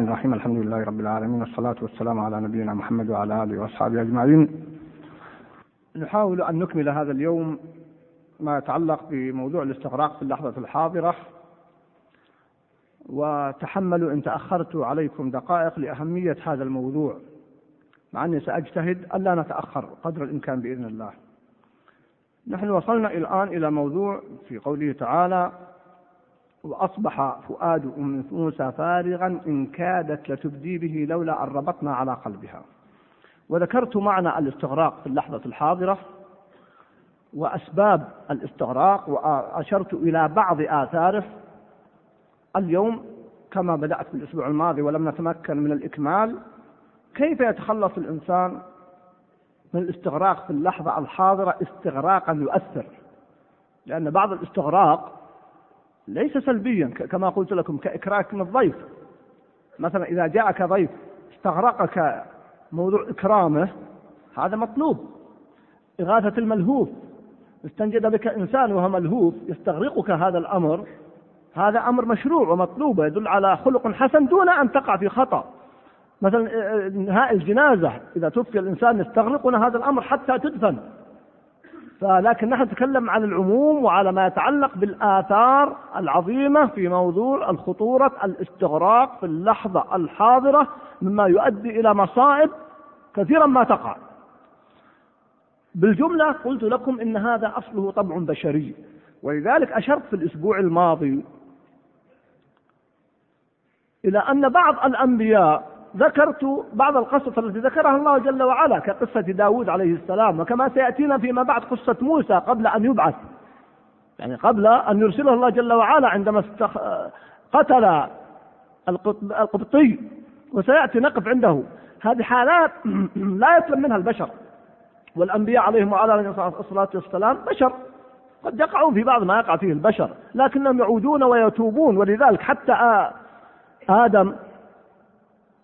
الرحيم. الحمد لله رب العالمين والصلاة والسلام على نبينا محمد وعلى آله وأصحابه أجمعين. نحاول أن نكمل هذا اليوم ما يتعلق بموضوع الاستغراق في اللحظة الحاضرة. وتحملوا إن تأخرت عليكم دقائق لأهمية هذا الموضوع. مع أني سأجتهد ألا نتأخر قدر الإمكان بإذن الله. نحن وصلنا الآن إلى موضوع في قوله تعالى وأصبح فؤاد أم موسى فارغا إن كادت لتبدي به لولا أن ربطنا على قلبها. وذكرت معنى الاستغراق في اللحظة الحاضرة وأسباب الاستغراق وأشرت إلى بعض آثاره. اليوم كما بدأت في الأسبوع الماضي ولم نتمكن من الإكمال كيف يتخلص الإنسان من الاستغراق في اللحظة الحاضرة؟ استغراقا يؤثر لأن بعض الاستغراق ليس سلبيا كما قلت لكم كإكراك من الضيف. مثلا إذا جاءك ضيف استغرقك موضوع إكرامه هذا مطلوب. إغاثة الملهوف استنجد بك إنسان وهو ملهوف يستغرقك هذا الأمر. هذا أمر مشروع ومطلوب يدل على خلق حسن دون أن تقع في خطأ. مثلا انهاء الجنازة إذا توفي الإنسان يستغرقنا هذا الأمر حتى تدفن. فلكن نحن نتكلم عن العموم وعلى ما يتعلق بالآثار العظيمة في موضوع الخطورة الاستغراق في اللحظة الحاضرة مما يؤدي إلى مصائب كثيرا ما تقع. بالجملة قلت لكم إن هذا أصله طبع بشري ولذلك أشرت في الأسبوع الماضي إلى أن بعض الأنبياء ذكرت بعض القصص التي ذكرها الله جل وعلا كقصة داود عليه السلام وكما سيأتينا فيما بعد قصة موسى قبل أن يبعث. يعني قبل أن يرسله الله جل وعلا عندما استخ... قتل القبطي وسيأتي نقف عنده. هذه حالات لا يسلم منها البشر. والأنبياء عليهم وعلى الصلاة والسلام بشر. قد يقعون في بعض ما يقع فيه البشر لكنهم يعودون ويتوبون. ولذلك حتى آدم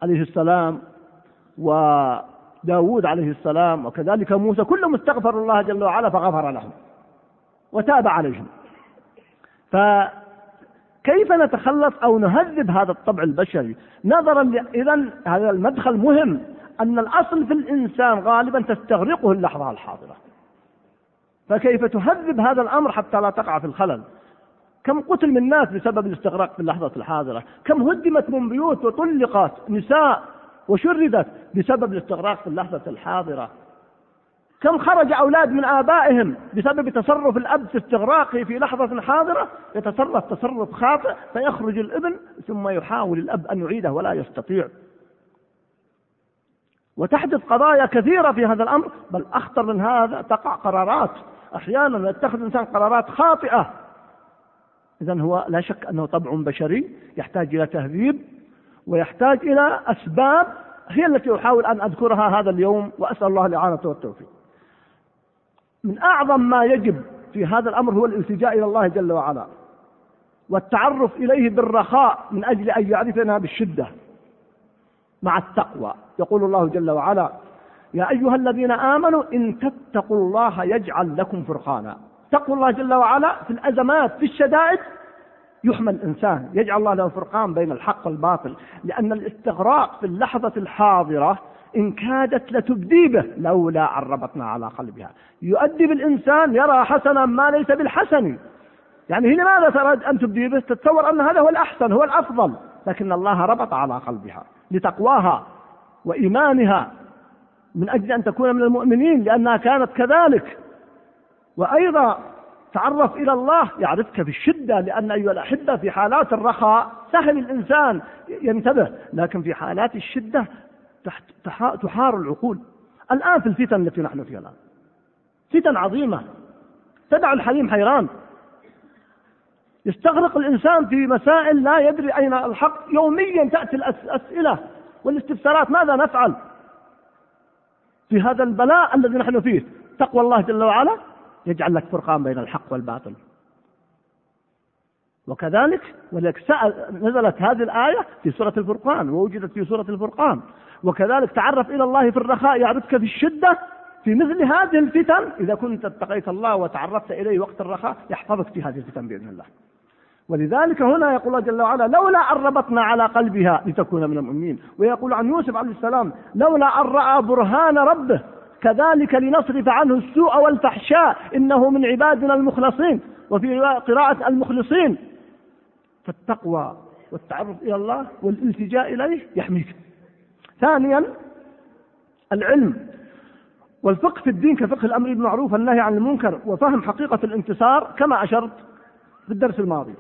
عليه السلام وداود عليه السلام وكذلك موسى كلهم استغفروا الله جل وعلا فغفر لهم وتاب عليهم. فكيف نتخلص أو نهذب هذا الطبع البشري؟ نظرا إذا هذا المدخل مهم أن الأصل في الإنسان غالبا تستغرقه اللحظة الحاضرة. فكيف تهذب هذا الأمر حتى لا تقع في الخلل؟ كم قتل من ناس بسبب الاستغراق في اللحظة الحاضرة؟ كم هدمت من بيوت وطلقت نساء وشردت بسبب الاستغراق في اللحظة الحاضرة؟ كم خرج أولاد من آبائهم بسبب تصرف الأب في استغراقه في لحظة حاضرة؟ يتصرف تصرف خاطئ فيخرج الابن ثم يحاول الأب أن يعيده ولا يستطيع. وتحدث قضايا كثيرة في هذا الأمر بل أخطر من هذا تقع قرارات. أحيانا يتخذ الإنسان قرارات خاطئة. إذا هو لا شك أنه طبع بشري يحتاج إلى تهذيب ويحتاج إلى أسباب هي التي أحاول أن أذكرها هذا اليوم وأسأل الله الإعانة والتوفيق. من أعظم ما يجب في هذا الأمر هو الالتجاء إلى الله جل وعلا والتعرف إليه بالرخاء من أجل أن يعرفنا بالشدة مع التقوى يقول الله جل وعلا يا أيها الذين آمنوا إن تتقوا الله يجعل لكم فرقانا تقوى الله جل وعلا في الأزمات في الشدائد. يحمى الإنسان يجعل الله له فرقان بين الحق والباطل لأن الاستغراق في اللحظة الحاضرة إن كادت لتبدي به لولا أن ربطنا على قلبها. يؤدي بالإنسان يرى حسنا ما ليس بالحسن. يعني هي لماذا ترى أن تبدي به؟ تتصور أن هذا هو الأحسن هو الأفضل. لكن الله ربط على قلبها لتقواها وإيمانها من أجل أن تكون من المؤمنين لأنها كانت كذلك. وأيضا تعرف إلى الله يعرفك في الشدة لأن أيها الأحبة في حالات الرخاء سهل الإنسان ينتبه لكن في حالات الشدة تحار العقول. الآن في الفتن التي نحن فيها الآن. فتن عظيمة. تدع الحليم حيران. يستغرق الإنسان في مسائل لا يدري أين الحق. يوميا تأتي الأسئلة والاستفسارات ماذا نفعل؟ في هذا البلاء الذي نحن فيه. تقوى الله جل وعلا. يجعل لك فرقان بين الحق والباطل. وكذلك ولذلك نزلت هذه الآية في سورة الفرقان ووجدت في سورة الفرقان. وكذلك تعرف إلى الله في الرخاء يعرفك في الشدة في مثل هذه الفتن. إذا كنت اتقيت الله وتعرفت إليه وقت الرخاء يحفظك في هذه الفتن بإذن الله. ولذلك هنا يقول الله جل وعلا لولا أن ربطنا على قلبها لتكون من المؤمنين. ويقول عن يوسف عليه السلام لولا أن رأى برهان ربه كذلك لنصرف عنه السوء والفحشاء إنه من عبادنا المخلصين وفي قراءة المخلصين. فالتقوى والتعرف إلى الله والالتجاء إليه يحميك. ثانيا العلم. والفقه في الدين كفقه الأمر بالمعروف والنهي عن المنكر وفهم حقيقة الانتصار كما أشرت في الدرس الماضي.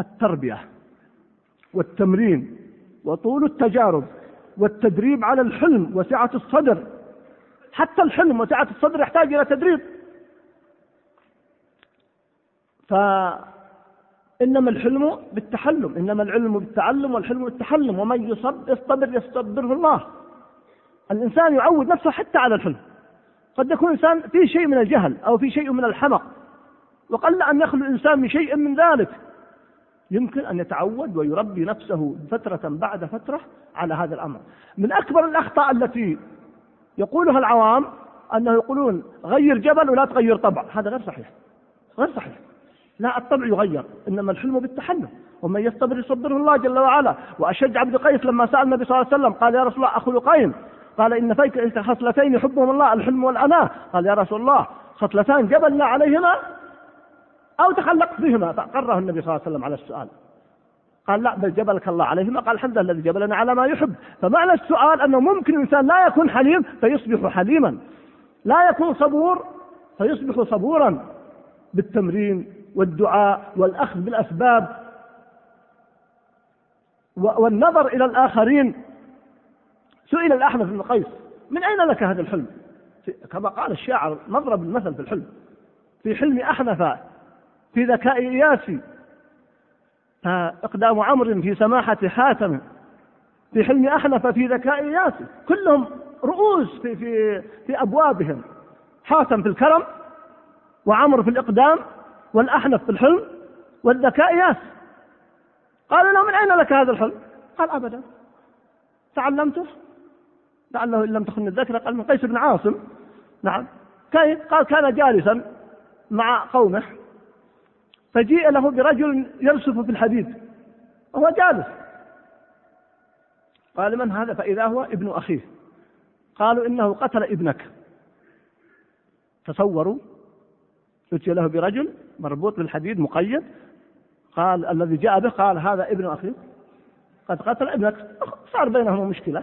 التربية والتمرين وطول التجارب والتدريب على الحلم وسعة الصدر حتى الحلم وسعة الصدر يحتاج إلى تدريب. فإنما الحلم بالتحلم إنما العلم بالتعلم والحلم بالتحلم ومن يصب يصطبر يصطبره الله. الإنسان يعود نفسه حتى على الحلم. قد يكون الإنسان في شيء من الجهل أو في شيء من الحمق. وقل أن يخلو الإنسان من شيء من ذلك. يمكن أن يتعود ويربي نفسه فترة بعد فترة على هذا الأمر. من أكبر الأخطاء التي يقولها العوام أنه يقولون غير جبل ولا تغير طبع؟ هذا غير صحيح. غير صحيح. لا الطبع يغير إنما الحلم بالتحلم. ومن يصطبر يصبره الله جل وعلا. وأشج عبد قيس لما سأل النبي صلى الله عليه وسلم قال يا رسول الله أخلقين قال إن فيك خصلتين يحبهم الله الحلم والأناة قال يا رسول الله خصلتان جبلنا عليهما أو تخلقت بهما. فأقره النبي صلى الله عليه وسلم على السؤال. قال لا بل جبلك الله عليهما قال الحمد لله الذي جبلنا على ما يحب. فمعنى السؤال أنه ممكن الإنسان لا يكون حليم فيصبح حليما. لا يكون صبور فيصبح صبورا بالتمرين والدعاء والأخذ بالأسباب والنظر إلى الآخرين. سئل الأحنف بن قيس من أين لك هذا الحلم؟ كما قال الشاعر مضرب المثل في الحلم. في حلم أحنف في ذكاء إياسي فإقدام عمرو في سماحة حاتم في حلم أحنف في ذكاء إياسي كلهم رؤوس في في في أبوابهم. حاتم في الكرم وعمرو في الإقدام والأحنف في الحلم والذكاء ياس قال له من أين لك هذا الحلم؟ قال أبدا. تعلمته؟ لعله إن لم تخن الذكر قال من قيس بن عاصم. نعم. كيف قال كان جالسا مع قومه فجيء له برجل يرسف في الحديد وهو جالس. قال من هذا؟ فإذا هو ابن أخيه. قالوا إنه قتل ابنك. تصوروا أتي له برجل مربوط بالحديد مقيد قال الذي جاء به قال هذا ابن أخيك قد قتل ابنك. صار بينهما مشكلة.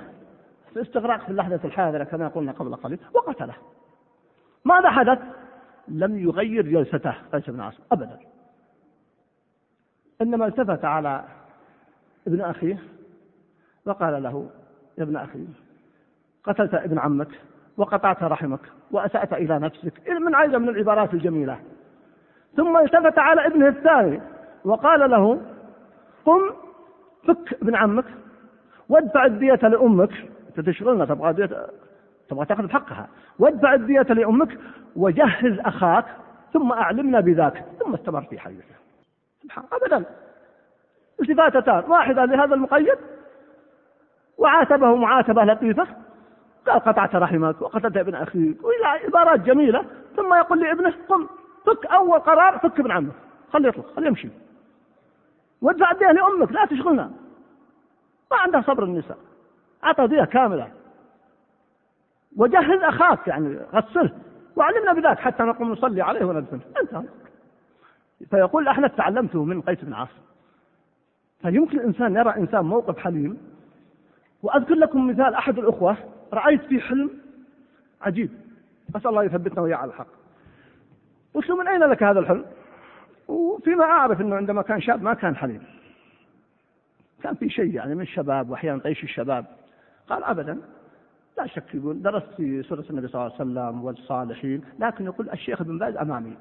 في استغراق في اللحظة الحاضرة كما قلنا قبل قليل وقتله. ماذا حدث؟ لم يغير جلسته قيس بن عاصم أبدا. إنما التفت على ابن أخيه وقال له يا ابن أخي قتلت ابن عمك وقطعت رحمك وأسأت إلى نفسك من عايزة من العبارات الجميلة. ثم التفت على ابنه الثاني وقال له قم فك ابن عمك وادفع الدية لأمك. تشغلنا تبغى دية تبغى تأخذ بحقها وادفع الدية لأمك وجهز أخاك ثم أعلمنا بذاك. ثم استمر في حديثه أبدا. التفاتتان. واحدة لهذا المقيد وعاتبه معاتبة لطيفة قال قطعت رحمك وقتلت ابن أخيك وإلى عبارات جميلة. ثم يقول لابنه قم فك أول قرار فك ابن عمك. خليه يطلق خليه يمشي. وادفع الدية لأمك لا تشغلنا. ما عندها صبر النساء. أعطى دية كاملة. وجهز أخاك يعني غسله. وعلمنا بذلك حتى نقوم نصلي عليه وندفنه انتهى. فيقول إحنا تعلمته من قيس بن عاصم. فيمكن الإنسان يرى إنسان موقف حليم. وأذكر لكم مثال أحد الأخوة رأيت في حلم عجيب. أسأل الله يثبتنا وياه على الحق. قلت له من أين لك هذا الحلم؟ وفيما أعرف إنه عندما كان شاب ما كان حليم. كان في شيء يعني من الشباب وأحيانا طيش الشباب. قال ابدا. لا شك يقول درست في سورة النبي صلى الله عليه وسلم والصالحين. لكن يقول الشيخ ابن باز أمامي.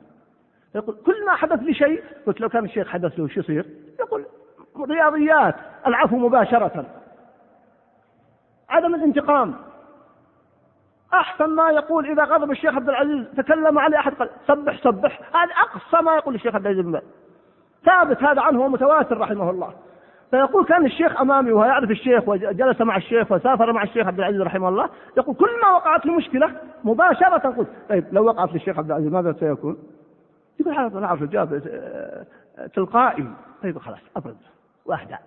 يقول كل ما حدث لي شيء قلت لو كان الشيخ حدث له شو يصير؟ يقول رياضيات العفو مباشرة. عدم الانتقام. أحسن ما يقول إذا غضب الشيخ عبد العزيز تكلم عليه أحد قال سبح سبح. هذا أقصى ما يقول الشيخ عبد العزيز بن ثابت هذا عنه ومتواتر رحمه الله. فيقول كان الشيخ أمامي وهو يعرف الشيخ وجلس مع الشيخ وسافر مع الشيخ عبد العزيز رحمه الله يقول كل ما وقعت له مشكلة مباشرة قلت طيب لو وقعت للشيخ عبد العزيز ماذا سيكون؟ يقول هذا نعرف الجواب تلقائي. طيب خلاص أبرد. وأهدأ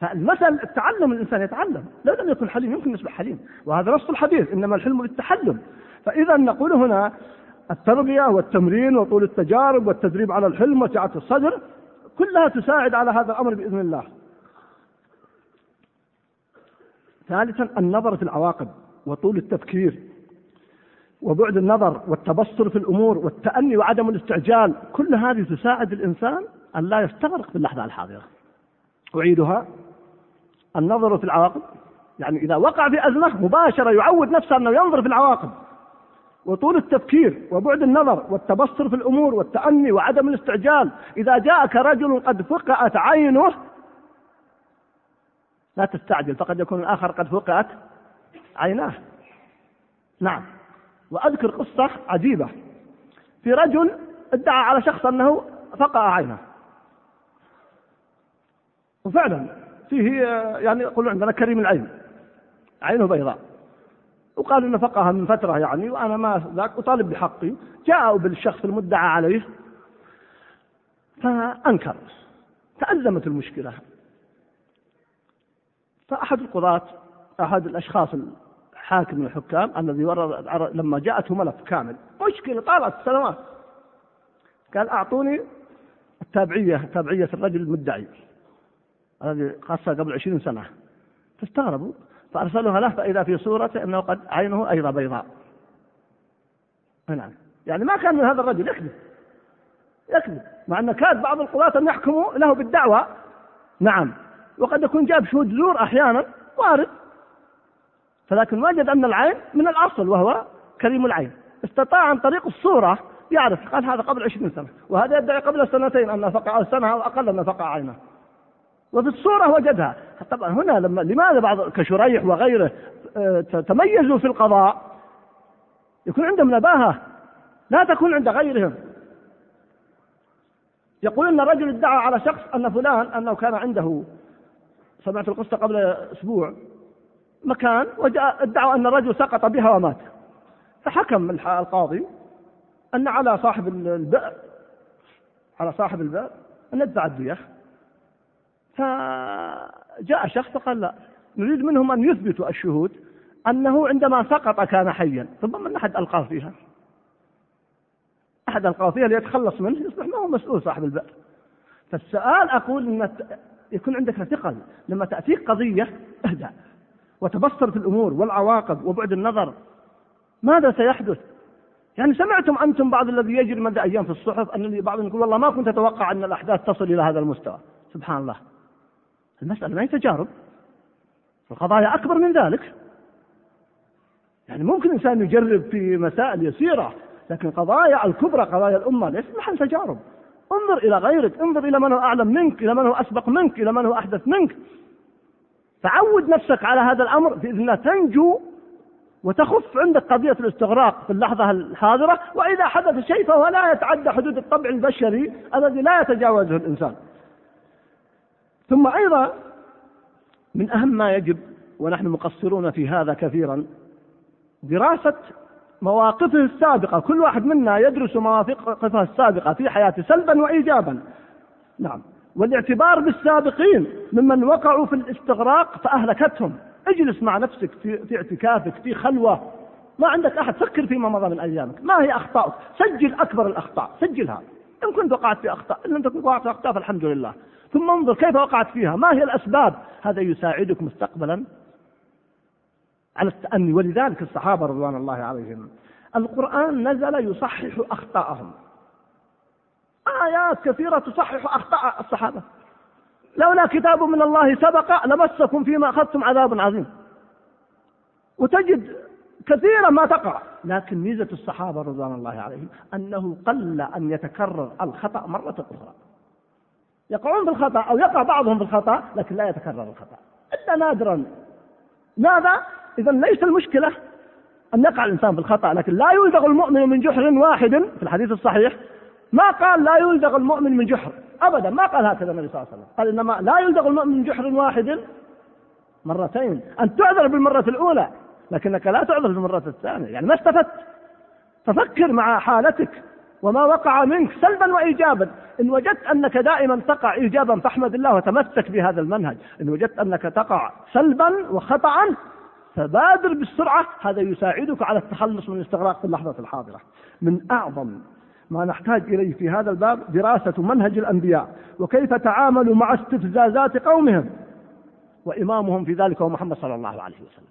فالمثل التعلم الإنسان يتعلم. لا أن يكون حليم يمكن يصبح حليم. وهذا نص الحديث إنما الحلم بالتحلم. فإذا نقول هنا التربية والتمرين وطول التجارب والتدريب على الحلم وسعة الصدر كلها تساعد على هذا الأمر بإذن الله. ثالثا النظر في العواقب وطول التفكير. وبعد النظر والتبصر في الأمور والتأني وعدم الاستعجال كل هذه تساعد الإنسان أن لا يستغرق في اللحظة الحاضرة. أعيدها. النظر في العواقب يعني إذا وقع في أزمة مباشرة يعود نفسه أنه ينظر في العواقب. وطول التفكير وبعد النظر والتبصر في الأمور والتأني وعدم الاستعجال إذا جاءك رجل قد فقأت عينه لا تستعجل فقد يكون الآخر قد فقأت عيناه. نعم. وأذكر قصة عجيبة. في رجل ادعى على شخص أنه فقأ عينه. وفعلا فيه يعني يقولون عندنا كريم العين. عينه بيضاء. وقال إنه فقها من فترة يعني وأنا ما ذاك أطالب بحقي. جاءوا بالشخص المدعى عليه فأنكر. تأزمت المشكلة. فأحد القضاة أحد الأشخاص الحاكم من الحكام الذي ورد لما جاءته ملف كامل. مشكلة طالت سنوات. قال أعطوني التابعية تابعية الرجل المدعي. الذي خاصة قبل عشرين سنة. فاستغربوا فأرسلوها له فإذا في صورته أنه قد عينه أيضا بيضاء. نعم. يعني ما كان من هذا الرجل يكذب. يكذب. مع أن كاد بعض القضاة أن يحكموا له بالدعوة. نعم. وقد يكون جاب شهود زور أحيانا وارد. فلكن وجد أن العين من الأصل وهو كريم العين. استطاع عن طريق الصورة يعرف قال هذا قبل عشرين سنة وهذا يدعي قبل سنتين أن فقع أو سنة أو أقل أن فقع عينه. وفي الصورة وجدها. طبعا هنا لما لماذا بعض كشريح وغيره آه، تميزوا في القضاء؟ يكون عندهم نباهة. لا تكون عند غيرهم. يقول إن رجل ادعى على شخص أن فلان أنه كان عنده سمعت القصة قبل أسبوع مكان وجاء ادعوا أن الرجل سقط بها ومات. فحكم القاضي أن على صاحب البئر على صاحب البئر أن يدفع الدية. فجاء شخص فقال لا نريد منهم أن يثبتوا الشهود أنه عندما سقط كان حيا. ثم من أحد ألقاه فيها. أحد ألقاه فيها ليتخلص منه يصبح ما هو مسؤول صاحب البئر. فالسؤال أقول أن يكون عندك ثقل. لما تأتيك قضية اهدأ. وتبصر في الأمور والعواقب وبعد النظر ماذا سيحدث؟ يعني سمعتم أنتم بعض الذي يجري مدى أيام في الصحف أن بعضهم يقول والله ما كنت أتوقع أن الأحداث تصل إلى هذا المستوى. سبحان الله. المسألة ما هي تجارب. القضايا أكبر من ذلك. يعني ممكن إنسان يجرب في مسائل يسيرة لكن قضايا الكبرى قضايا الأمة ليست محل تجارب. انظر إلى غيرك انظر إلى من هو أعلم منك إلى من هو أسبق منك إلى من هو أحدث منك. فعود نفسك على هذا الأمر بإذن الله تنجو وتخف عندك قضية الاستغراق في اللحظة الحاضرة وإذا حدث شيء فهو لا يتعدى حدود الطبع البشري الذي لا يتجاوزه الإنسان. ثم أيضا من أهم ما يجب ونحن مقصرون في هذا كثيرا دراسة مواقفه السابقة. كل واحد منا يدرس مواقفه السابقة في حياته سلبا وإيجابا. نعم. والاعتبار بالسابقين ممن وقعوا في الاستغراق فأهلكتهم. اجلس مع نفسك في, في اعتكافك في خلوة. ما عندك أحد. فكر فيما مضى من أيامك. ما هي أخطاؤك؟ سجل أكبر الأخطاء. سجلها إن كنت وقعت في أخطاء. إن لم تكن وقعت في أخطاء فالحمد لله. ثم انظر كيف وقعت فيها. ما هي الأسباب؟ هذا يساعدك مستقبلا على التأني. ولذلك الصحابة رضوان الله عليهم القرآن نزل يصحح أخطاءهم. آيات كثيرة تصحح أخطاء الصحابة. لولا كتاب من الله سبق لمسكم فيما أخذتم عذاب عظيم. وتجد كثيرا ما تقع لكن ميزة الصحابة رضوان الله عليهم أنه قل أن يتكرر الخطأ مرة أخرى. يقعون في الخطأ أو يقع بعضهم في الخطأ لكن لا يتكرر الخطأ. إلا نادرا. ماذا؟ إذا ليس المشكلة أن يقع الإنسان في الخطأ لكن لا يلدغ المؤمن من جحر واحد في الحديث الصحيح ما قال لا يلدغ المؤمن من جحر. أبدا ما قال هكذا النبي صلى الله عليه وسلم. قال إنما لا يلدغ المؤمن من جحر واحد مرتين. أن تعذر بالمرة الأولى لكنك لا تعذر بالمرة الثانية. يعني ما استفدت. ففكر مع حالتك وما وقع منك سلبا وإيجابا. إن وجدت أنك دائما تقع إيجابا فاحمد الله وتمسك بهذا المنهج. إن وجدت أنك تقع سلبا وخطأ فبادر بالسرعة. هذا يساعدك على التخلص من الاستغراق في اللحظة الحاضرة. من أعظم ما نحتاج إليه في هذا الباب دراسة منهج الأنبياء. وكيف تعاملوا مع استفزازات قومهم؟ وإمامهم في ذلك هو محمد صلى الله عليه وسلم.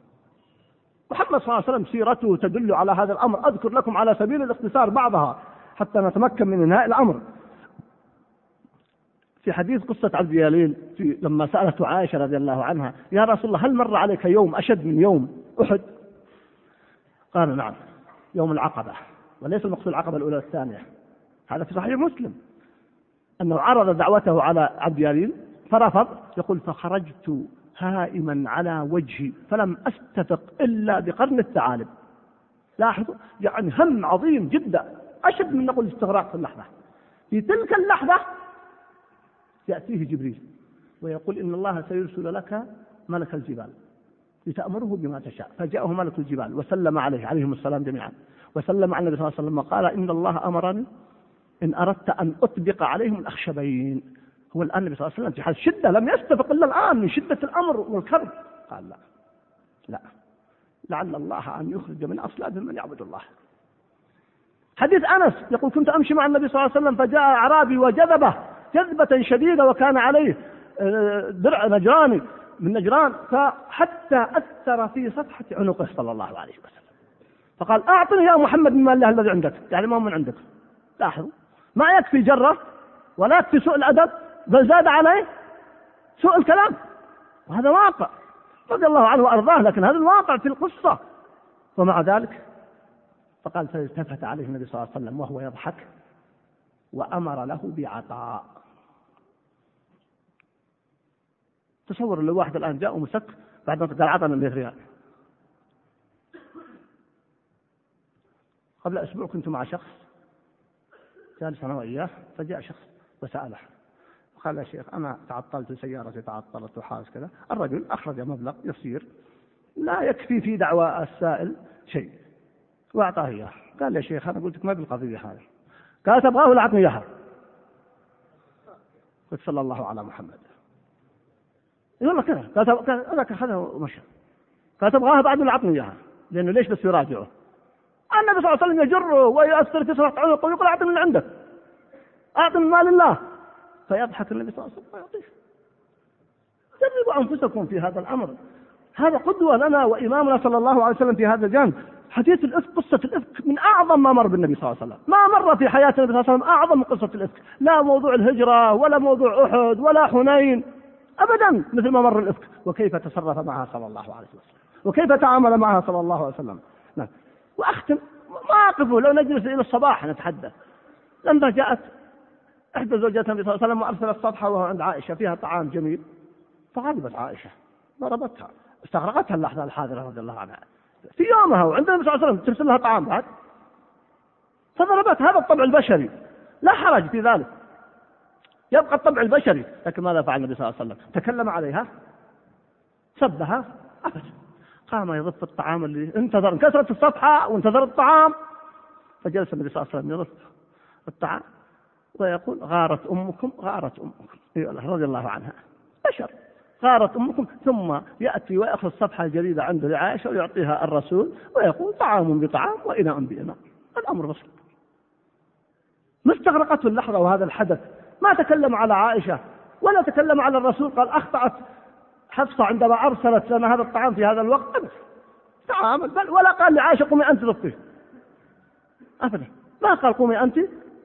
محمد صلى الله عليه وسلم سيرته تدل على هذا الأمر. أذكر لكم على سبيل الاختصار بعضها حتى نتمكن من إنهاء الأمر. في حديث قصة عبد ياليل في لما سألته عائشة رضي الله عنها يا رسول الله هل مر عليك يوم أشد من يوم أحد؟ قال نعم يوم العقبة. وليس المقصود العقبة الأولى والثانية. هذا في صحيح مسلم. أنه عرض دعوته على عبد ياليل فرفض يقول فخرجت هائما على وجهي فلم أستفق إلا بقرن الثعالب. لاحظوا؟ يعني هم عظيم جدا أشد من نقول استغراق في اللحظة. في تلك اللحظة يأتيه جبريل ويقول إن الله سيرسل لك ملك الجبال لتأمره بما تشاء. فجاءه ملك الجبال وسلم عليه عليهم السلام جميعا. وسلم على النبي صلى الله عليه وسلم وقال إن الله أمرني إن أردت أن أطبق عليهم الأخشبين. هو الآن النبي صلى الله عليه وسلم في حال شدة لم يستفق إلا الآن من شدة الأمر والكرب. قال لا لا. لعل الله أن يخرج من أصلابهم من يعبد الله. حديث أنس يقول كنت أمشي مع النبي صلى الله عليه وسلم فجاء أعرابي وجذبة جذبة شديدة وكان عليه آه، درع نجراني من نجران فحتى أثر في صفحة عنقه صلى الله عليه وسلم. فقال أعطني يا محمد من الله الذي عندك. يعني ما من عندك. لاحظوا. ما يكفي جرة ولا يكفي سوء الأدب بل زاد عليه سوء الكلام. وهذا واقع. رضي الله عنه وأرضاه لكن هذا الواقع في القصة. ومع ذلك فقال فالتفت عليه النبي صلى الله عليه وسلم وهو يضحك وأمر له بعطاء. تصور لو واحد الآن جاء ومسك بعد ما قال عطنا 100 ريال قبل أسبوع كنت مع شخص جالس أنا وإياه فجاء شخص وسأله. قال يا شيخ أنا تعطلت سيارتي تعطلت وحاس كذا. الرجل أخرج مبلغ يسير لا يكفي في دعوى السائل شيء وأعطاه إياه. قال يا شيخ أنا قلت لك ما بالقضية هذه. قال تبغاه ولا أعطني إياها؟ قلت صلى الله على محمد. والله كذا. قال هذاك أخذها ومشى قال تبغاها بعد ولا أعطني إياها؟ لأنه ليش بس يراجعه؟ النبي صلى الله عليه وسلم يجره ويؤثر في صفحة عنقه ويقول أعطني من عندك. أعطني من مال الله. فيضحك النبي صلى الله عليه وسلم ويعطيه جربوا أنفسكم في هذا الأمر. هذا قدوة لنا وإمامنا صلى الله عليه وسلم في هذا الجانب. حديث الإفك قصة الإفك من أعظم ما مر بالنبي صلى الله عليه وسلم. ما مر في حياة النبي صلى الله عليه وسلم أعظم قصة الإفك. لا موضوع الهجرة ولا موضوع أحد ولا حنين. أبدا مثل ما مر الإفك. وكيف تصرف معها صلى الله عليه وسلم؟ وكيف تعامل معها صلى الله عليه وسلم؟ وأختم. أقفوا لو نجلس إلى الصباح نتحدث. لما جاءت إحدى زوجات النبي صلى الله عليه وسلم وأرسلت صفحة وهو عند عائشة. فيها طعام جميل. فغضبت عائشة. ضربتها. استغرقتها اللحظة الحاضرة رضي الله عنها. في يومها وعند النبي صلى الله عليه وسلم ترسل لها طعام بعد. فضربت هذا الطبع البشري. لا حرج في ذلك. يبقى الطبع البشري. لكن ماذا فعل النبي صلى الله عليه وسلم؟ تكلم عليها. سبها. أبدا. قام يضف الطعام اللي انتظر. انكسرت الصفحة وانتظر الطعام. فجلس النبي صلى الله عليه وسلم يضف الطعام ويقول غارت أمكم غارت أمكم. رضي الله عنها. بشر. غارت أمكم ثم يأتي ويأخذ الصفحة الجديدة عنده لعائشة ويعطيها الرسول ويقول طعام بطعام وإناء بإناء الأمر بسيط. ما استغرقته اللحظة وهذا الحدث. ما تكلم على عائشة ولا تكلم على الرسول قال أخطأت. حفصة عندما أرسلت لنا هذا الطعام في هذا الوقت أبدا. تعامل بل ولا قال لعائشة قومي أنت ضبطيه أبدا. ما قال قومي أنت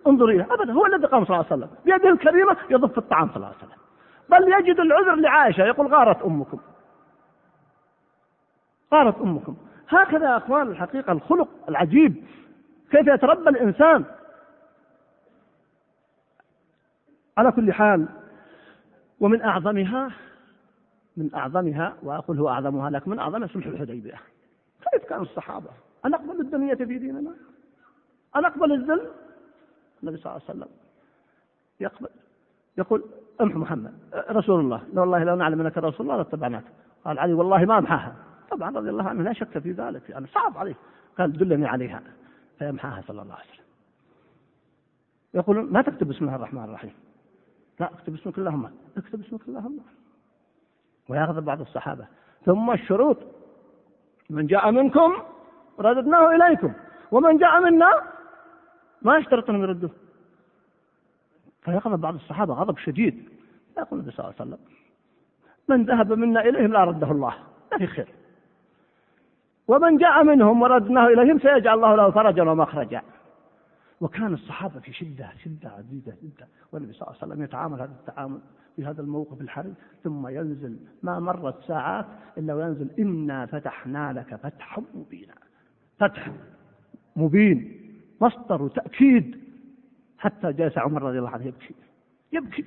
انظري أبدا. هو الذي قام صلى الله عليه وسلم. بيده الكريمة يضف الطعام صلى الله عليه وسلم. بل يجد العذر لعائشة. يقول غارت أمكم. غارت أمكم. هكذا يا أخوان الحقيقة الخلق العجيب. كيف يتربى الإنسان؟ على كل حال ومن أعظمها من أعظمها وأقول هو أعظمها لكن من أعظمها صلح الحديبية. كيف كانوا الصحابة؟ أنقبل الدنيا في ديننا؟ أنقبل الذل؟ النبي صلى الله عليه وسلم يقبل يقول امح محمد رسول الله. لو والله لو نعلم أنك رسول الله لاتبعناك. قال علي والله ما أمحاها. طبعا رضي الله عنه لا شك في ذلك يعني صعب عليه. قال دلني عليها. فيمحاها صلى الله عليه وسلم. يقولون ما تكتب بسم الله الرحمن الرحيم. لا اكتب اسمك اللهم. اكتب اسمك اللهم. ويأخذ بعض الصحابة. ثم الشروط. من جاء منكم رددناه إليكم. ومن جاء منا ما يشترط أنهم يردوه فيأخذ بعض الصحابة غضب شديد. يقول النبي صلى الله عليه وسلم من ذهب منا إليهم لا رده الله. ما في خير. ومن جاء منهم وردناه إليهم سيجعل الله له فرجا ومخرجا. وكان الصحابة في شدة شدة عديدة جدا والنبي صلى الله عليه وسلم يتعامل هذا التعامل في هذا الموقف الحرج. ثم ينزل ما مرت ساعات إلا وينزل إنا فتحنا لك فتحا مبينا. فتح مبين مصدر تأكيد. حتى جلس عمر رضي الله عنه يبكي يبكي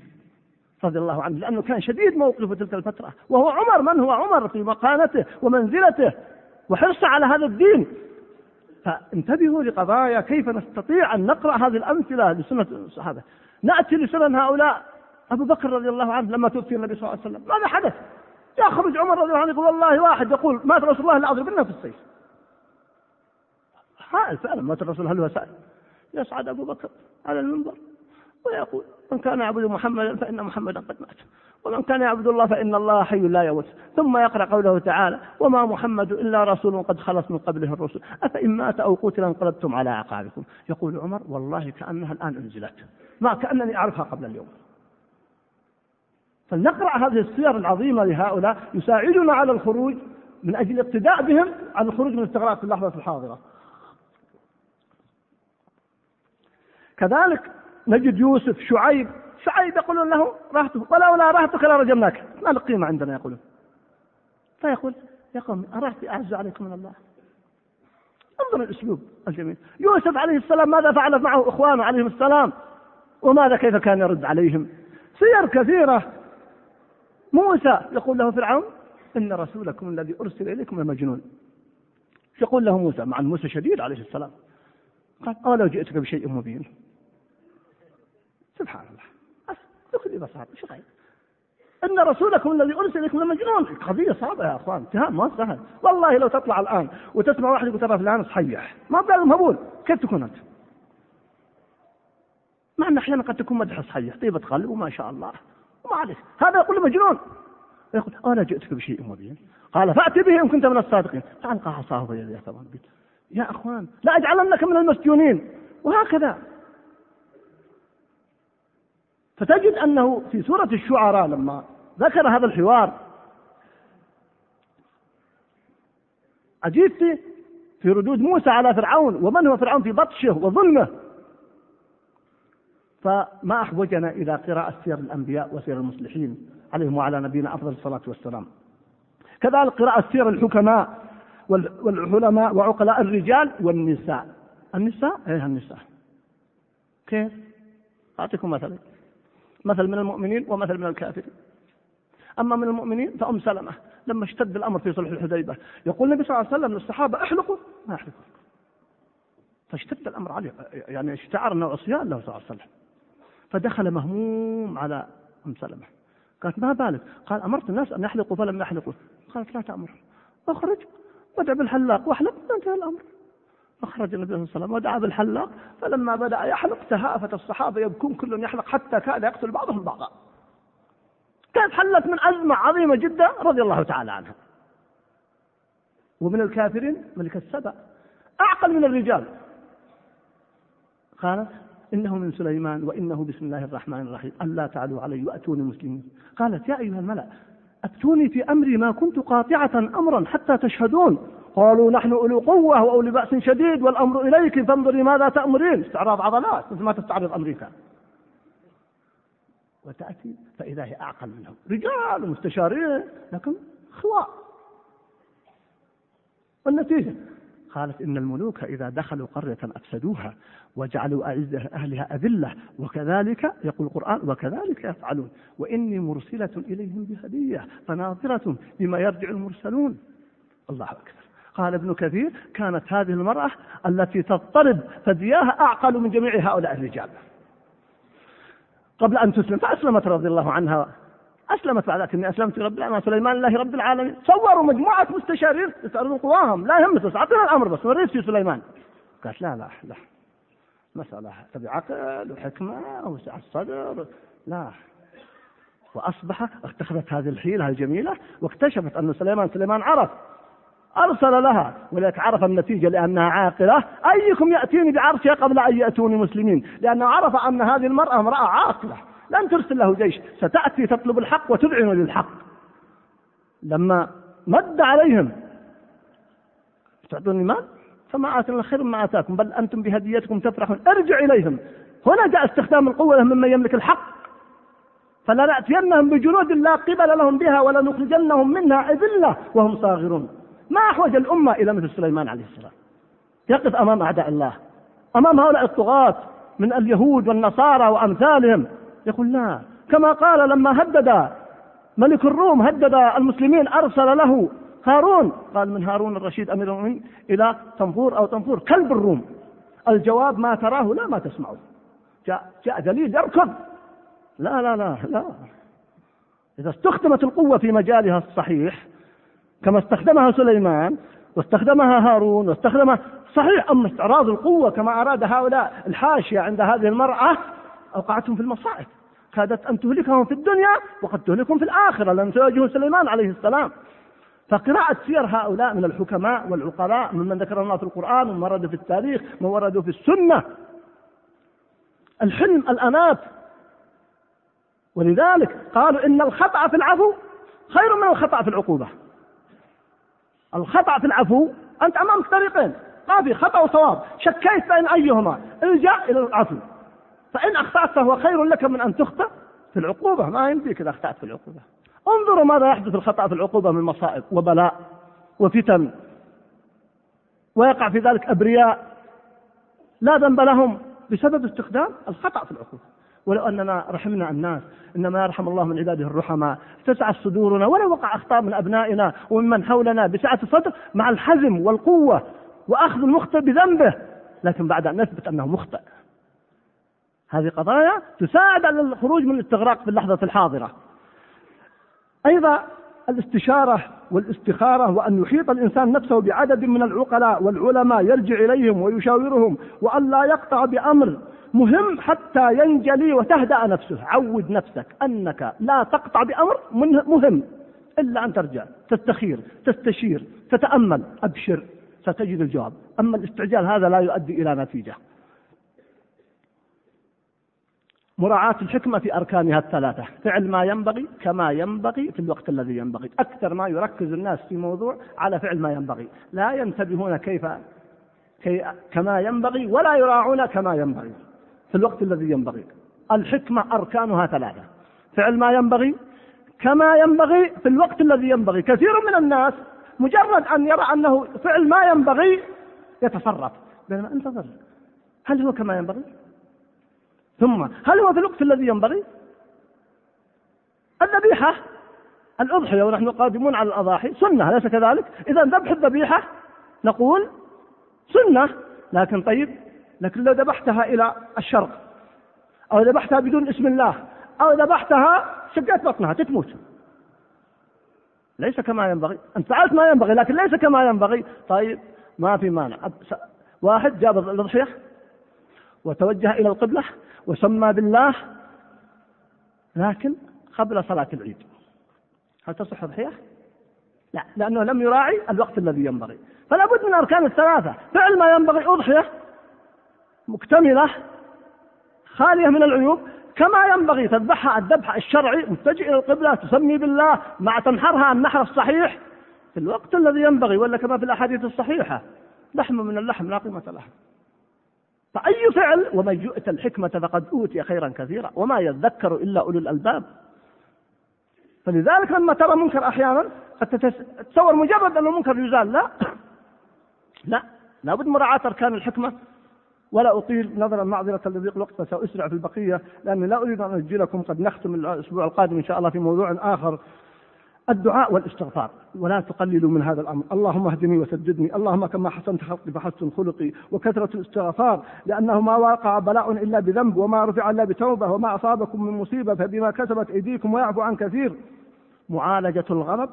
رضي الله عنه لأنه كان شديد موقفه تلك الفترة. وهو عمر من هو عمر في مكانته ومنزلته؟ وحرصه على هذا الدين. فانتبهوا لقضايا كيف نستطيع أن نقرأ هذه الأمثلة لسنة الصحابة نأتي لسنن هؤلاء أبو بكر رضي الله عنه لما توفي النبي صلى الله عليه وسلم. ماذا حدث؟ يخرج عمر رضي الله عنه يقول والله واحد يقول مات رسول الله لا أضربنه في السيف. حائل فعلا مات الرسول هل هو سائل؟ يصعد أبو بكر على المنبر ويقول من كان يعبد محمدا فإن محمدا قد مات. ومن كان يعبد الله فإن الله حي لا يموت. ثم يقرأ قوله تعالى وما محمد إلا رسول قد خلص من قبله الرسل. أفإن مات أو قتل انقلبتم على أعقابكم. يقول عمر والله كأنها الآن أنزلت. ما كأنني أعرفها قبل اليوم. فلنقرأ هذه السير العظيمة لهؤلاء يساعدنا على الخروج من أجل الاقتداء بهم على الخروج من استغراق في اللحظة الحاضرة. كذلك نجد يوسف شعيب شعيب يقولون له رهته ولولا رهتك لرجمناك ما له قيمة عندنا. يقولون. فيقول يا قوم أرهتي أعز عليكم من الله. انظر الأسلوب الجميل. يوسف عليه السلام ماذا فعل معه؟ إخوانه عليهم السلام. وماذا كيف كان يرد عليهم؟ سير كثيرة. موسى يقول له فرعون إن رسولكم الذي أرسل إليكم لمجنون يقول له موسى مع موسى شديد عليه السلام قال أولو جئتك بشيء مبين. سبحان الله. بكل بساطة شو غير إن رسولكم الذي أرسل إليكم لمجنون قضية صعبة يا أخوان. اتهام ما سهل. والله لو تطلع الآن وتسمع واحد يقول ترى فلان صحيح. ما بقى مهبول كيف تكون أنت؟ مع أن أحيانا قد تكون مدح صحيح. طيبة قلب وما شاء الله. وما عليك. هذا يقول مجنون. يقول أنا جئتك بشيء مبين. قال فأت به إن كنت من الصادقين. فألقى عصاه بيده يا أخوان لا أجعلنك من المسجونين. وهكذا. فتجد أنه في سورة الشعراء لما ذكر هذا الحوار عجبت في ردود موسى على فرعون ومن هو فرعون في بطشه وظلمه؟ فما أحوجنا إلى قراءة سير الأنبياء وسير المصلحين عليهم وعلى نبينا أفضل الصلاة والسلام. كذلك قراءة سير الحكماء والعلماء وعقلاء الرجال والنساء. النساء؟ إيه النساء. كيف؟ أعطيكم مثلا. مثل من المؤمنين ومثل من الكافرين. أما من المؤمنين فأم سلمة لما اشتد الأمر في صلح الحديبة. يقول النبي صلى الله عليه وسلم للصحابة أحلقوا ما يحلقوا فاشتد الأمر عليه يعني اشتعر أنه عصيان له صلى الله عليه وسلم. فدخل مهموم على أم سلمة. قالت ما بالك؟ قال أمرت الناس أن يحلقوا فلم يحلقوا. قالت لا تأمر أخرج وادع بالحلاق واحلق انتهى الأمر. أخرج النبي صلى الله عليه وسلم ودعا بالحلاق فلما بدأ يحلق تهافت الصحابة يبكون كل يحلق حتى كاد يقتل بعضهم بعضا. كانت حلت من أزمة عظيمة جدا رضي الله تعالى عنها. ومن الكافرين ملك السبع أعقل من الرجال. قالت إنه من سليمان وإنه بسم الله الرحمن الرحيم. ألا تعلوا علي وأتوني مسلمين. قالت يا أيها الملأ أتوني في أمري ما كنت قاطعة أمرا حتى تشهدون. قالوا نحن أولو قوة وأولي بأس شديد والأمر إليك فانظري ماذا تأمرين. استعراض عضلات مثل ما تستعرض أمريكا. وتأتي فإذا هي أعقل منهم. رجال ومستشارين لكن خواء والنتيجة؟ قالت إن الملوك إذا دخلوا قرية أفسدوها وجعلوا أعزة أهلها أذلة وكذلك يقول القرآن وكذلك يفعلون. وإني مرسلة إليهم بهدية فناظرة بما يرجع المرسلون. الله أكبر. قال ابن كثير كانت هذه المرأة التي تضطرب ثدياها أعقل من جميع هؤلاء الرجال. قبل أن تسلم فأسلمت رضي الله عنها. أسلمت بعد إني أسلمت رب العالمين سليمان الله رب العالمين. صوروا مجموعة مستشارين يستعرضون قواهم. لا يهمك بس أعطينا الأمر بس وريت في سليمان. قالت لا لا لا. مسألة تبي عقل وحكمة وسعة الصدر لا. وأصبح اتخذت هذه الحيلة الجميلة واكتشفت أن سليمان سليمان عرف. أرسل لها ولذلك عرف النتيجة لأنها عاقلة أيكم يأتيني بعرشها قبل أن يأتوني مسلمين؟ لأنه عرف أن هذه المرأة امرأة عاقلة لن ترسل له جيش ستأتي تطلب الحق وتذعن للحق. لما مد عليهم تعطوني مال؟ فما آتنا خير مما آتاكم بل أنتم بهديتكم تفرحون. ارجع إليهم. هنا جاء استخدام القوة ممن يملك الحق. فلنأتينهم بجنود لا قبل لهم بها ولنخرجنهم منها أذلة وهم صاغرون. ما أحوج الأمة إلى مثل سليمان عليه السلام. يقف أمام أعداء الله أمام هؤلاء الطغاة من اليهود والنصارى وأمثالهم. يقول لا كما قال لما هدد ملك الروم هدد المسلمين أرسل له هارون. قال من هارون الرشيد أمير المؤمنين إلى طنفور أو طنفور كلب الروم. الجواب ما تراه لا ما تسمعه. جاء, جاء دليل يركض. لا لا لا لا. إذا استخدمت القوة في مجالها الصحيح كما استخدمها سليمان واستخدمها هارون واستخدمها صحيح أما استعراض القوة كما أراد هؤلاء الحاشية عند هذه المرأة أوقعتهم في المصائب. كادت أن تهلكهم في الدنيا وقد تهلكهم في الآخرة لم تواجه سليمان عليه السلام. فقراءة سير هؤلاء من الحكماء والعقلاء ممن ذكر الله في القرآن وما ورد في التاريخ ما وردوا في السنة. الحلم الأنات ولذلك قالوا إن الخطأ في العفو خير من الخطأ في العقوبة. الخطأ في العفو أنت أمامك طريقين ما في خطأ وصواب. شكيت بين أيهما الجأ إلى العفو. فإن أخطأت فهو خير لك من أن تخطأ في العقوبة. ما يمديك إذا أخطأت في العقوبة. انظروا ماذا يحدث الخطأ في العقوبة من مصائب وبلاء وفتن. ويقع في ذلك أبرياء لا ذنب لهم بسبب استخدام الخطأ في العقوبة. ولو أننا رحمنا الناس إنما يرحم الله من عباده الرحماء. اتسعت صدورنا ولو وقع أخطاء من أبنائنا وممن حولنا بسعة الصدر مع الحزم والقوة وأخذ المخطئ بذنبه. لكن بعد أن نثبت أنه مخطئ. هذه قضايا تساعد على الخروج من الاستغراق في اللحظة الحاضرة. أيضا الاستشارة والاستخارة وأن يحيط الإنسان نفسه بعدد من العقلاء والعلماء يرجع إليهم ويشاورهم وأن لا يقطع بأمر مهم حتى ينجلي وتهدأ نفسه. عود نفسك أنك لا تقطع بأمر مهم إلا أن ترجع تستخير تستشير تتأمل أبشر ستجد الجواب. أما الاستعجال هذا لا يؤدي إلى نتيجة. مراعاة الحكمة في أركانها الثلاثة. فعل ما ينبغي كما ينبغي في الوقت الذي ينبغي. أكثر ما يركز الناس في موضوع على فعل ما ينبغي. لا ينتبهون كيف كي كما ينبغي ولا يراعون كما ينبغي. في الوقت الذي ينبغي. الحكمة أركانها ثلاثة. فعل ما ينبغي كما ينبغي في الوقت الذي ينبغي. كثير من الناس مجرد أن يرى أنه فعل ما ينبغي يتصرف. بينما انتظر هل هو كما ينبغي؟ ثم هل هو في الوقت الذي ينبغي؟ الذبيحة الأضحية ونحن قادمون على الأضاحي سنة أليس كذلك؟ إذا ذبح الذبيحة نقول سنة. لكن طيب لكن لو ذبحتها إلى الشرق أو ذبحتها بدون اسم الله أو ذبحتها شقت بطنها تتموت. ليس كما ينبغي. أنت فعلت ما ينبغي لكن ليس كما ينبغي. طيب ما في مانع. واحد جاب الأضحية وتوجه إلى القبلة وسمى بالله لكن قبل صلاة العيد. هل تصح الضحية؟ لا لأنه لم يراعي الوقت الذي ينبغي. فلا بد من أركان الثلاثة. فعل ما ينبغي أضحية. مكتملة خالية من العيوب. كما ينبغي تذبحها الذبح الشرعي متجه إلى القبلة تسمي بالله مع تنحرها النحر الصحيح. في الوقت الذي ينبغي ولا كما في الأحاديث الصحيحة لحم من اللحم لا قيمة له. فأي فعل؟ ومن يؤت الحكمة فقد أوتي خيرا كثيرا وما يذكر إلا أولو الألباب. فلذلك لما ترى منكر أحيانا قد تتصور مجرد أن المنكر يزال لا. لا لابد مراعاة أركان الحكمة. ولا أطيل نظرا معذرة لضيق الوقت فسأسرع في البقية لأني لا أريد أن أجلكم قد نختم الأسبوع القادم إن شاء الله في موضوع آخر. الدعاء والاستغفار ولا تقللوا من هذا الأمر، اللهم اهدني وسددني، اللهم كما حسنت خلقي فحسن خلقي، وكثرة الاستغفار لأنه ما وقع بلاء إلا بذنب وما رفع إلا بتوبة وما أصابكم من مصيبة فبما كسبت أيديكم ويعفو عن كثير. معالجة الغضب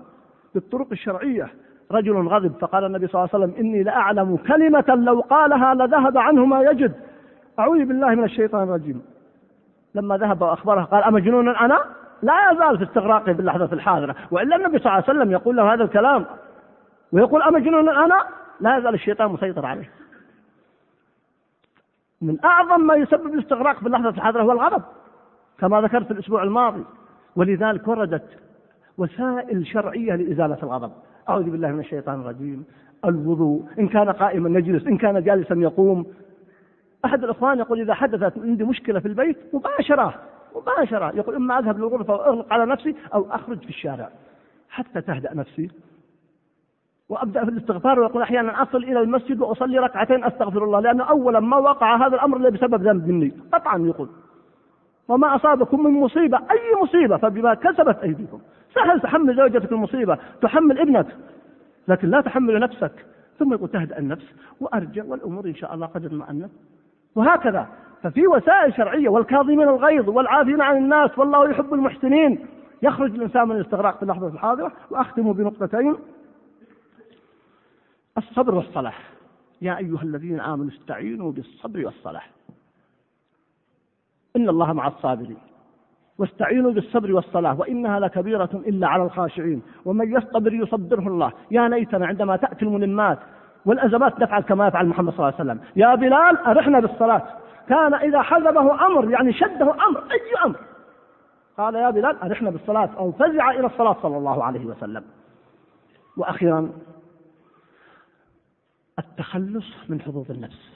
بالطرق الشرعية، رجل غضب فقال النبي صلى الله عليه وسلم إني لأعلم كلمة لو قالها لذهب عنه ما يجد. أعوذ بالله من الشيطان الرجيم. لما ذهب وأخبره قال أمجنون أنا؟ لا يزال في استغراقه باللحظة الحاضرة. وإلا النبي صلى الله عليه وسلم يقول له هذا الكلام. ويقول أمجنون أنا؟ لا يزال الشيطان مسيطر عليه. من أعظم ما يسبب الاستغراق في اللحظة الحاضرة هو الغضب. كما ذكرت الأسبوع الماضي. ولذلك وردت وسائل شرعية لإزالة الغضب. أعوذ بالله من الشيطان الرجيم. الوضوء. إن كان قائما نجلس إن كان جالسا يقوم. أحد الإخوان يقول إذا حدثت عندي مشكلة في البيت مباشرة مباشرة. يقول إما أذهب للغرفة وأغلق على نفسي أو أخرج في الشارع. حتى تهدأ نفسي. وأبدأ في الاستغفار ويقول أحيانا أصل إلى المسجد وأصلي ركعتين أستغفر الله لأنه اولا ما وقع هذا الأمر إلا بسبب ذنب مني. قطعا يقول. وما أصابكم من مصيبة أي مصيبة فبما كسبت أيديكم. سهل تحمل زوجتك المصيبة تحمل ابنك لكن لا تحمل نفسك. ثم يقول تهدأ النفس وأرجع والأمور إن شاء الله قد اطمأنت. وهكذا. ففي وسائل شرعية والكاظمين الغيظ والعافين عن الناس والله يحب المحسنين يخرج الإنسان من الاستغراق في اللحظة الحاضرة. وأختم بنقطتين. الصبر والصلاح. يا أيها الذين آمنوا استعينوا بالصبر والصلاح. إن الله مع الصابرين. واستعينوا بالصبر والصلاة وإنها لكبيرة إلا على الخاشعين. ومن يصطبر يصبره الله. يا ليتنا عندما تأتي الملمات والأزمات نفعل كما يفعل محمد صلى الله عليه وسلم. يا بلال أرحنا بالصلاة. كان إذا حزبه أمر يعني شده أمر أي أمر. قال يا بلال أرحنا بالصلاة. أو فزع إلى الصلاة صلى الله عليه وسلم. وأخيرا التخلص من حظوظ النفس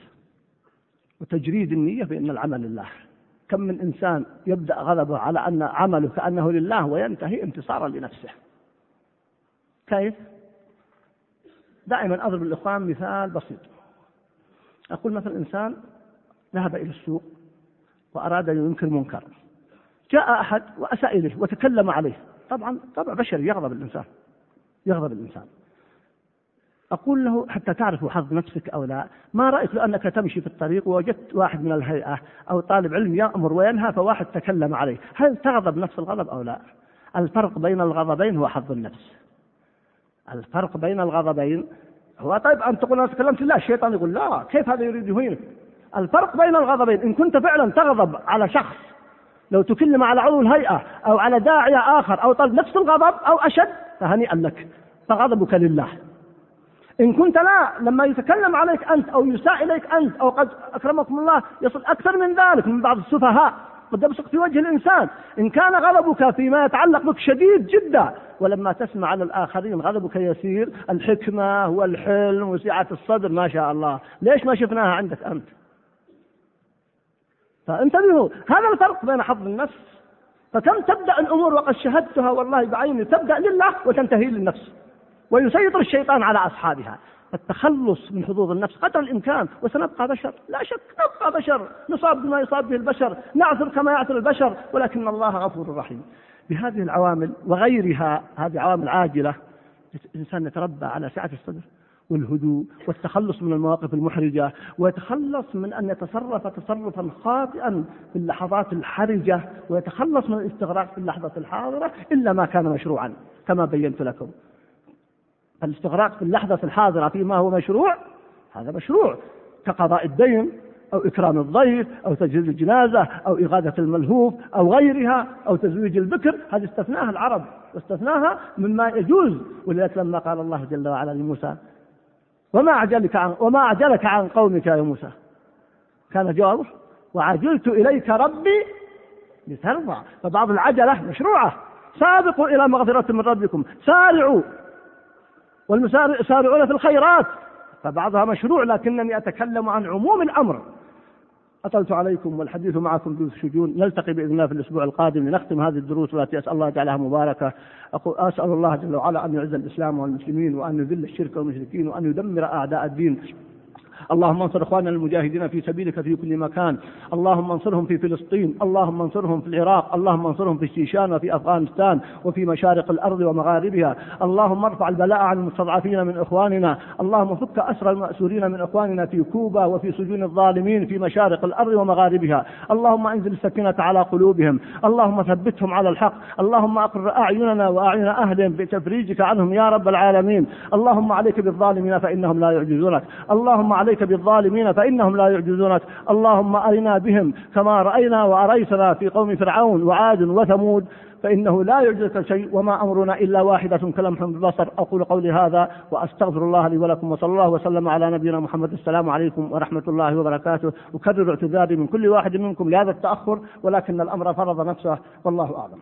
وتجريد النية بأن العمل لله. كم من إنسان يبدأ غضبه على أن عمله كأنه لله وينتهي انتصارا لنفسه. كيف؟ دائما أضرب للإخوان مثال بسيط. أقول مثلا إنسان ذهب إلى السوق وأراد أن ينكر منكر. جاء أحد وأساء إليه وتكلم عليه. طبعا طبع بشري يغضب الإنسان. يغضب الإنسان. أقول له حتى تعرف حظ نفسك أو لا ما رأيك لو أنك تمشي في الطريق ووجدت واحد من الهيئة أو طالب علم يأمر وينهى فواحد تكلم عليه. هل تغضب نفس الغضب أو لا؟ الفرق بين الغضبين هو حظ النفس. الفرق بين الغضبين هو طيب أن تقول أنا تكلمت لا الشيطان يقول لا كيف هذا يريد يهينك؟ الفرق بين الغضبين إن كنت فعلا تغضب على شخص لو تكلم على عضو الهيئة أو على داعية آخر أو طالب نفس الغضب أو أشد فهنيئا لك فغضبك لله. إن كنت لا لما يتكلم عليك أنت أو يساء إليك أنت أو قد أكرمكم الله يصل أكثر من ذلك من بعض السفهاء. قد يبصق في وجه الإنسان. إن كان غضبك فيما يتعلق بك شديد جدا ولما تسمع على الآخرين غضبك يسير الحكمة والحلم وسعة الصدر ما شاء الله. ليش ما شفناها عندك أنت؟ فانتبهوا هذا الفرق بين حظ النفس. فكم تبدأ الأمور وقد شهدتها والله بعيني تبدأ لله وتنتهي للنفس. ويسيطر الشيطان على أصحابها. التخلص من حظوظ النفس قدر الإمكان وسنبقى بشر. لا شك نبقى بشر. نصاب بما يصاب به البشر. نعثر كما يعثر البشر. ولكن الله غفور رحيم. بهذه العوامل وغيرها هذه عوامل عاجلة الإنسان يتربى على سعة الصدر والهدوء والتخلص من المواقف المحرجة ويتخلص من أن يتصرف تصرفا خاطئا في اللحظات الحرجة ويتخلص من الاستغراق في اللحظة الحاضرة إلا ما كان مشروعا كما بينت لكم. الاستغراق في اللحظة الحاضرة فيما هو مشروع هذا مشروع كقضاء الدين أو إكرام الضيف أو تجهيز الجنازة أو إغاثة الملهوف أو غيرها أو تزويج البكر هذه استثناها العرب واستثناها مما يجوز ولذلك لما قال الله جل وعلا لموسى وما أعجلك عن وما أعجلك عن قومك يا موسى؟ كان جوابه وعجلت إليك ربي لترضى. فبعض العجلة مشروعة سابقوا إلى مغفرة من ربكم سارعوا والمسارعون في الخيرات فبعضها مشروع لكنني أتكلم عن عموم الأمر. أطلت عليكم والحديث معكم ذو الشجون نلتقي بإذن الله في الأسبوع القادم لنختم هذه الدروس. والتي أسأل الله جعلها مباركة. أقول أسأل الله جل وعلا أن يعز الإسلام والمسلمين وأن يذل الشرك والمشركين وأن يدمر أعداء الدين. اللهم انصر اخواننا المجاهدين في سبيلك في كل مكان. اللهم انصرهم في فلسطين. اللهم انصرهم في العراق. اللهم انصرهم في الشيشان وفي أفغانستان وفي مشارق الأرض ومغاربها. اللهم ارفع البلاء عن المستضعفين من إخواننا. اللهم فك أسر المأسورين من إخواننا في كوبا وفي سجون الظالمين في مشارق الأرض ومغاربها. اللهم انزل السكينة على قلوبهم. اللهم ثبتهم على الحق. اللهم أقر أعيننا وأعين أهلهم بتفريجك عنهم يا رب العالمين. اللهم عليك بالظالمين فإنهم لا يعجزونك. اللهم عليك بالظالمين فإنهم لا يعجزونك اللهم أرنا بهم كما رأينا وأريتنا في قوم فرعون وعاد وثمود فإنه لا يعجزك شيء وما أمرنا إلا واحدة كلمح بالبصر أقول قولي هذا وأستغفر الله لي ولكم وصلى الله وسلم على نبينا محمد. السلام عليكم ورحمة الله وبركاته. أكرر اعتذاري من كل واحد منكم لهذا التأخر ولكن الأمر فرض نفسه والله أعلم.